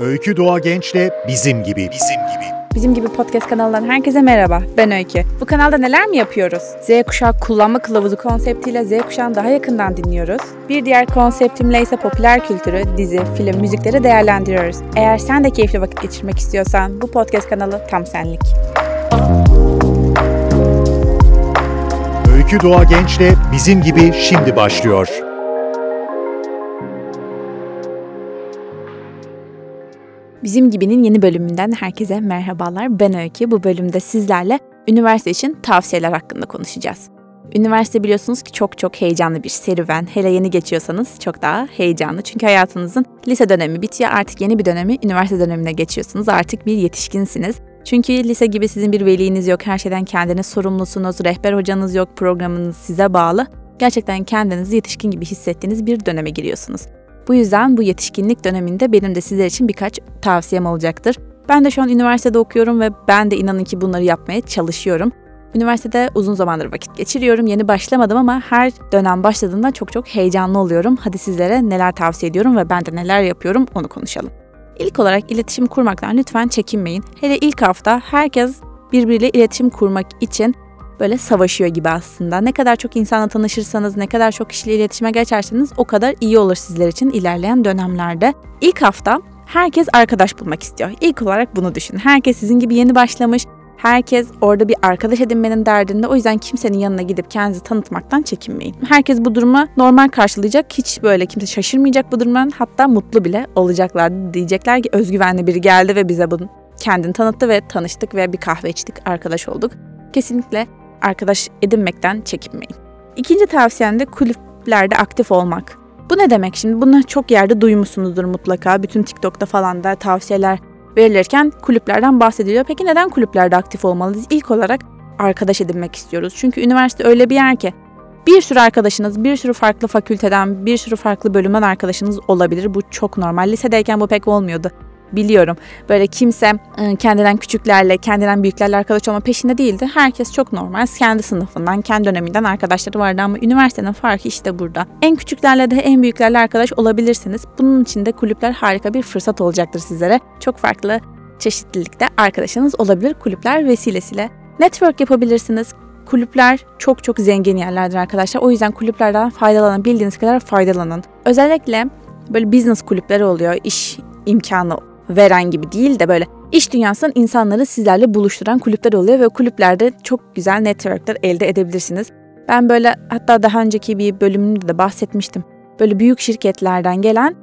Öykü Doğa Genç'le Bizim Gibi. Bizim Gibi. Bizim gibi podcast kanalından herkese merhaba. Ben Öykü. Bu kanalda neler mi yapıyoruz? Z kuşağı kullanma kılavuzu konseptiyle Z kuşağını daha yakından dinliyoruz. Bir diğer konseptimle ise popüler kültürü, dizi, film, müzikleri değerlendiriyoruz. Eğer sen de keyifli vakit geçirmek istiyorsan bu podcast kanalı tam senlik. Öykü Doğa Genç'le Bizim Gibi şimdi başlıyor. Bizim gibinin yeni bölümünden herkese merhabalar. Ben Öykü. Bu bölümde sizlerle üniversite için tavsiyeler hakkında konuşacağız. Üniversite biliyorsunuz ki çok çok heyecanlı bir serüven. Hele yeni geçiyorsanız çok daha heyecanlı. Çünkü hayatınızın lise dönemi bitiyor. Artık yeni bir dönemi üniversite dönemine geçiyorsunuz. Artık bir yetişkinsiniz. Çünkü lise gibi sizin bir veliniz yok. Her şeyden kendiniz sorumlusunuz. Rehber hocanız yok. Programınız size bağlı. Gerçekten kendinizi yetişkin gibi hissettiğiniz bir döneme giriyorsunuz. Bu yüzden bu yetişkinlik döneminde benim de sizler için birkaç tavsiyem olacaktır. Ben de şu an üniversitede okuyorum ve ben de inanın ki bunları yapmaya çalışıyorum. Üniversitede uzun zamandır vakit geçiriyorum. Yeni başlamadım ama her dönem başladığında çok çok heyecanlı oluyorum. Hadi sizlere neler tavsiye ediyorum ve ben de neler yapıyorum onu konuşalım. İlk olarak iletişim kurmaktan lütfen çekinmeyin. Hele ilk hafta herkes birbiriyle iletişim kurmak için böyle savaşıyor gibi aslında. Ne kadar çok insanla tanışırsanız, ne kadar çok kişiyle iletişime geçerseniz o kadar iyi olur sizler için ilerleyen dönemlerde. İlk hafta herkes arkadaş bulmak istiyor. İlk olarak bunu düşünün. Herkes sizin gibi yeni başlamış. Herkes orada bir arkadaş edinmenin derdinde. O yüzden kimsenin yanına gidip kendinizi tanıtmaktan çekinmeyin. Herkes bu duruma normal karşılayacak. Hiç böyle kimse şaşırmayacak bu durumdan. Hatta mutlu bile olacaklar. Diyecekler ki özgüvenli biri geldi ve bize bunu kendini tanıttı ve tanıştık ve bir kahve içtik, arkadaş olduk. Kesinlikle arkadaş edinmekten çekinmeyin. İkinci tavsiyem de kulüplerde aktif olmak. Bu ne demek şimdi? Bunu çok yerde duymuşsunuzdur mutlaka. Bütün TikTok'ta falan da tavsiyeler verilirken kulüplerden bahsediliyor. Peki neden kulüplerde aktif olmalıyız? İlk olarak arkadaş edinmek istiyoruz. Çünkü üniversite öyle bir yer ki bir sürü arkadaşınız, bir sürü farklı fakülteden, bir sürü farklı bölümden arkadaşınız olabilir. Bu çok normal. Lisedeyken bu pek olmuyordu biliyorum. Böyle kimse ıı, kendinden küçüklerle, kendinden büyüklerle arkadaş olma peşinde değildi. Herkes çok normal. Kendi sınıfından, kendi döneminden arkadaşları vardı ama üniversitenin farkı işte burada. En küçüklerle de en büyüklerle arkadaş olabilirsiniz. Bunun için de kulüpler harika bir fırsat olacaktır sizlere. Çok farklı çeşitlilikte arkadaşınız olabilir kulüpler vesilesiyle. Network yapabilirsiniz. Kulüpler çok çok zengin yerlerdir arkadaşlar. O yüzden kulüplerden faydalanabildiğiniz kadar faydalanın. Özellikle böyle business kulüpleri oluyor, iş imkanı veren gibi değil de böyle iş dünyasının insanları sizlerle buluşturan kulüpler oluyor ve kulüplerde çok güzel networkler elde edebilirsiniz. Ben böyle hatta daha önceki bir bölümünde de bahsetmiştim. Böyle büyük şirketlerden gelen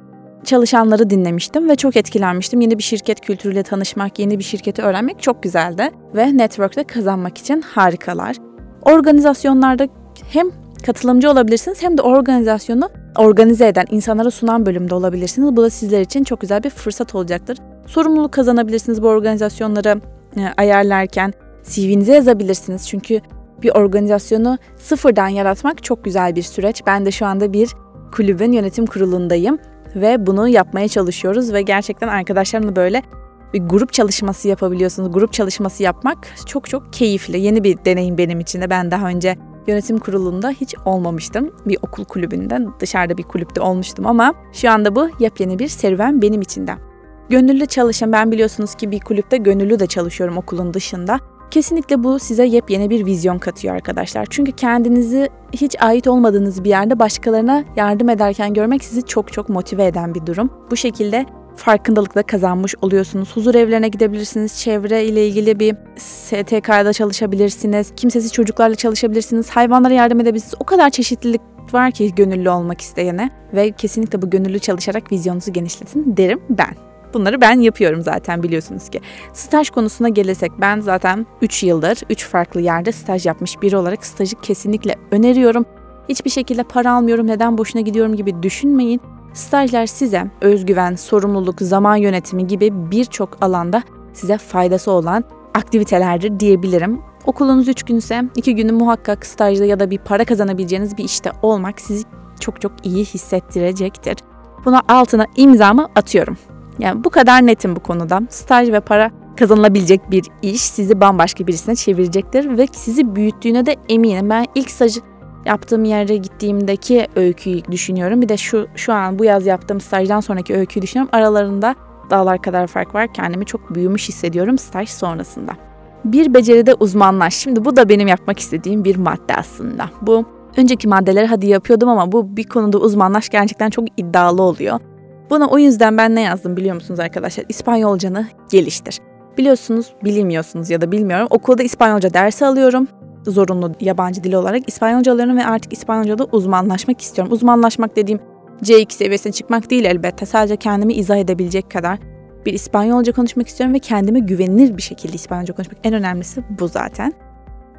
çalışanları dinlemiştim ve çok etkilenmiştim. Yeni bir şirket kültürüyle tanışmak, yeni bir şirketi öğrenmek çok güzeldi ve network'te kazanmak için harikalar. Organizasyonlarda hem katılımcı olabilirsiniz hem de organizasyonu organize eden, insanlara sunan bölümde olabilirsiniz. Bu da sizler için çok güzel bir fırsat olacaktır. Sorumluluk kazanabilirsiniz bu organizasyonları e, ayarlarken. CV'nize yazabilirsiniz çünkü bir organizasyonu sıfırdan yaratmak çok güzel bir süreç. Ben de şu anda bir kulübün yönetim kurulundayım ve bunu yapmaya çalışıyoruz ve gerçekten arkadaşlarımla böyle bir grup çalışması yapabiliyorsunuz. Grup çalışması yapmak çok çok keyifli. Yeni bir deneyim benim için de. Ben daha önce yönetim kurulunda hiç olmamıştım. Bir okul kulübünden dışarıda bir kulüpte olmuştum ama şu anda bu yepyeni bir serüven benim için de. Gönüllü çalışan ben biliyorsunuz ki bir kulüpte gönüllü de çalışıyorum okulun dışında. Kesinlikle bu size yepyeni bir vizyon katıyor arkadaşlar. Çünkü kendinizi hiç ait olmadığınız bir yerde başkalarına yardım ederken görmek sizi çok çok motive eden bir durum. Bu şekilde farkındalıkla kazanmış oluyorsunuz. Huzur evlerine gidebilirsiniz. Çevre ile ilgili bir STK'da çalışabilirsiniz. Kimsesiz çocuklarla çalışabilirsiniz. Hayvanlara yardım edebilirsiniz. O kadar çeşitlilik var ki gönüllü olmak isteyene ve kesinlikle bu gönüllü çalışarak vizyonunuzu genişletin derim ben. Bunları ben yapıyorum zaten biliyorsunuz ki. Staj konusuna gelirsek ben zaten 3 yıldır 3 farklı yerde staj yapmış biri olarak stajı kesinlikle öneriyorum. Hiçbir şekilde para almıyorum, neden boşuna gidiyorum gibi düşünmeyin. Stajlar size özgüven, sorumluluk, zaman yönetimi gibi birçok alanda size faydası olan aktivitelerdir diyebilirim. Okulunuz 3 gün ise 2 günü muhakkak stajda ya da bir para kazanabileceğiniz bir işte olmak sizi çok çok iyi hissettirecektir. Buna altına imzamı atıyorum. Yani bu kadar netim bu konuda. Staj ve para kazanılabilecek bir iş sizi bambaşka birisine çevirecektir ve sizi büyüttüğüne de eminim. Ben ilk stajı yaptığım yere gittiğimdeki öyküyü düşünüyorum. Bir de şu şu an bu yaz yaptığım stajdan sonraki öyküyü düşünüyorum. Aralarında dağlar kadar fark var. Kendimi çok büyümüş hissediyorum staj sonrasında. Bir beceride uzmanlaş. Şimdi bu da benim yapmak istediğim bir madde aslında. Bu önceki maddeleri hadi yapıyordum ama bu bir konuda uzmanlaş gerçekten çok iddialı oluyor. Buna o yüzden ben ne yazdım biliyor musunuz arkadaşlar? İspanyolcanı geliştir. Biliyorsunuz, bilmiyorsunuz ya da bilmiyorum. Okulda İspanyolca dersi alıyorum. Zorunlu yabancı dil olarak İspanyolca alıyorum ve artık İspanyolca'da uzmanlaşmak istiyorum. Uzmanlaşmak dediğim C2 seviyesine çıkmak değil elbette. Sadece kendimi izah edebilecek kadar bir İspanyolca konuşmak istiyorum ve kendime güvenilir bir şekilde İspanyolca konuşmak. En önemlisi bu zaten.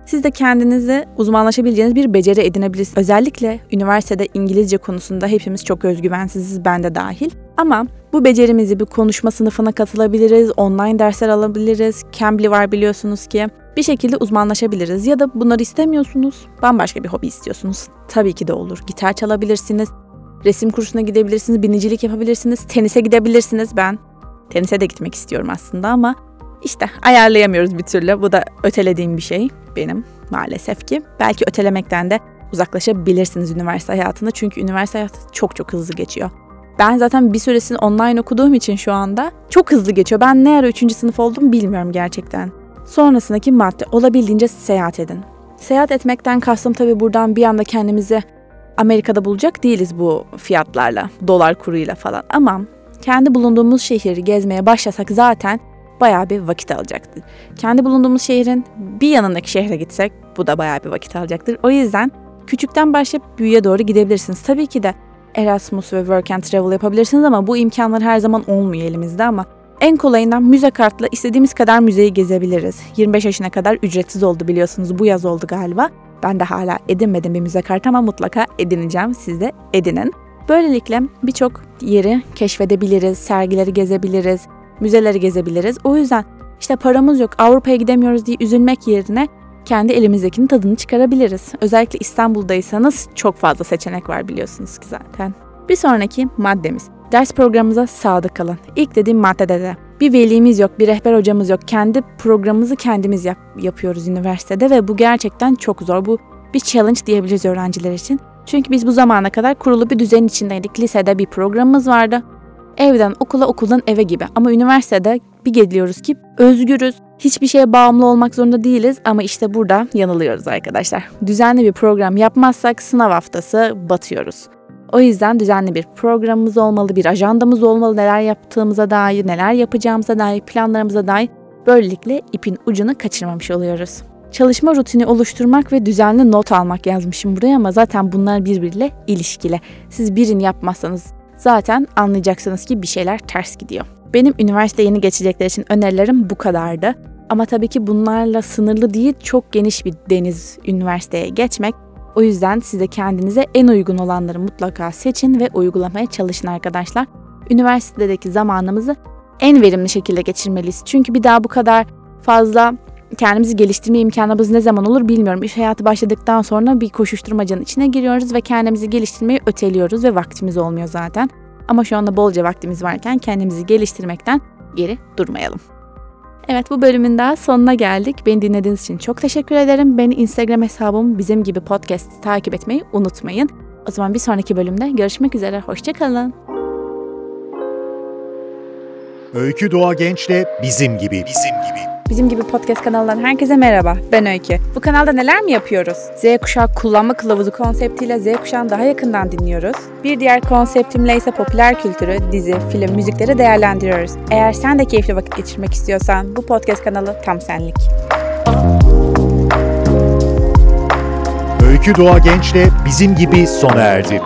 Siz de kendinize uzmanlaşabileceğiniz bir beceri edinebilirsiniz. Özellikle üniversitede İngilizce konusunda hepimiz çok özgüvensiziz, ben de dahil. Ama bu becerimizi bir konuşma sınıfına katılabiliriz, online dersler alabiliriz. Cambly var biliyorsunuz ki. Bir şekilde uzmanlaşabiliriz ya da bunları istemiyorsunuz, bambaşka bir hobi istiyorsunuz. Tabii ki de olur. Gitar çalabilirsiniz, resim kursuna gidebilirsiniz, binicilik yapabilirsiniz, tenise gidebilirsiniz. Ben tenise de gitmek istiyorum aslında ama işte ayarlayamıyoruz bir türlü. Bu da ötelediğim bir şey benim maalesef ki. Belki ötelemekten de uzaklaşabilirsiniz üniversite hayatında. Çünkü üniversite hayatı çok çok hızlı geçiyor. Ben zaten bir süresini online okuduğum için şu anda çok hızlı geçiyor. Ben ne ara 3. sınıf oldum bilmiyorum gerçekten. Sonrasındaki madde olabildiğince seyahat edin. Seyahat etmekten kastım tabii buradan bir anda kendimizi Amerika'da bulacak değiliz bu fiyatlarla, dolar kuruyla falan. Ama kendi bulunduğumuz şehri gezmeye başlasak zaten bayağı bir vakit alacaktır. Kendi bulunduğumuz şehrin bir yanındaki şehre gitsek bu da bayağı bir vakit alacaktır. O yüzden küçükten başlayıp büyüye doğru gidebilirsiniz. Tabii ki de Erasmus ve Work and Travel yapabilirsiniz ama bu imkanlar her zaman olmuyor elimizde ama en kolayından müze kartla istediğimiz kadar müzeyi gezebiliriz. 25 yaşına kadar ücretsiz oldu biliyorsunuz bu yaz oldu galiba. Ben de hala edinmedim bir müze kartı ama mutlaka edineceğim. Siz de edinin. Böylelikle birçok yeri keşfedebiliriz, sergileri gezebiliriz, müzeleri gezebiliriz. O yüzden işte paramız yok, Avrupa'ya gidemiyoruz diye üzülmek yerine kendi elimizdekinin tadını çıkarabiliriz. Özellikle İstanbul'daysanız çok fazla seçenek var biliyorsunuz ki zaten. Bir sonraki maddemiz. Ders programımıza sadık kalın. İlk dediğim maddede de bir velimiz yok, bir rehber hocamız yok. Kendi programımızı kendimiz yap- yapıyoruz üniversitede ve bu gerçekten çok zor. Bu bir challenge diyebiliriz öğrenciler için. Çünkü biz bu zamana kadar kurulu bir düzen içindeydik. Lisede bir programımız vardı. Evden okula, okuldan eve gibi. Ama üniversitede bir geliyoruz ki özgürüz. Hiçbir şeye bağımlı olmak zorunda değiliz ama işte burada yanılıyoruz arkadaşlar. Düzenli bir program yapmazsak sınav haftası batıyoruz. O yüzden düzenli bir programımız olmalı, bir ajandamız olmalı, neler yaptığımıza dair, neler yapacağımıza dair, planlarımıza dair. Böylelikle ipin ucunu kaçırmamış oluyoruz. Çalışma rutini oluşturmak ve düzenli not almak yazmışım buraya ama zaten bunlar birbiriyle ilişkili. Siz birini yapmazsanız zaten anlayacaksınız ki bir şeyler ters gidiyor. Benim üniversite yeni geçecekler için önerilerim bu kadardı. Ama tabii ki bunlarla sınırlı değil, çok geniş bir deniz üniversiteye geçmek. O yüzden size kendinize en uygun olanları mutlaka seçin ve uygulamaya çalışın arkadaşlar. Üniversitedeki zamanımızı en verimli şekilde geçirmeliyiz. Çünkü bir daha bu kadar fazla kendimizi geliştirme imkanımız ne zaman olur bilmiyorum. İş hayatı başladıktan sonra bir koşuşturmacanın içine giriyoruz ve kendimizi geliştirmeyi öteliyoruz ve vaktimiz olmuyor zaten. Ama şu anda bolca vaktimiz varken kendimizi geliştirmekten geri durmayalım. Evet bu bölümün daha sonuna geldik. Beni dinlediğiniz için çok teşekkür ederim. Beni Instagram hesabım bizim gibi podcast takip etmeyi unutmayın. O zaman bir sonraki bölümde görüşmek üzere. Hoşçakalın. Öykü Doğa Genç'le bizim gibi bizim gibi. Bizim gibi podcast kanalından herkese merhaba. Ben Öykü. Bu kanalda neler mi yapıyoruz? Z kuşağı kullanma kılavuzu konseptiyle Z kuşağını daha yakından dinliyoruz. Bir diğer konseptimle ise popüler kültürü, dizi, film, müzikleri değerlendiriyoruz. Eğer sen de keyifli vakit geçirmek istiyorsan bu podcast kanalı tam senlik. Öykü Doğa Genç'le bizim gibi sona erdi.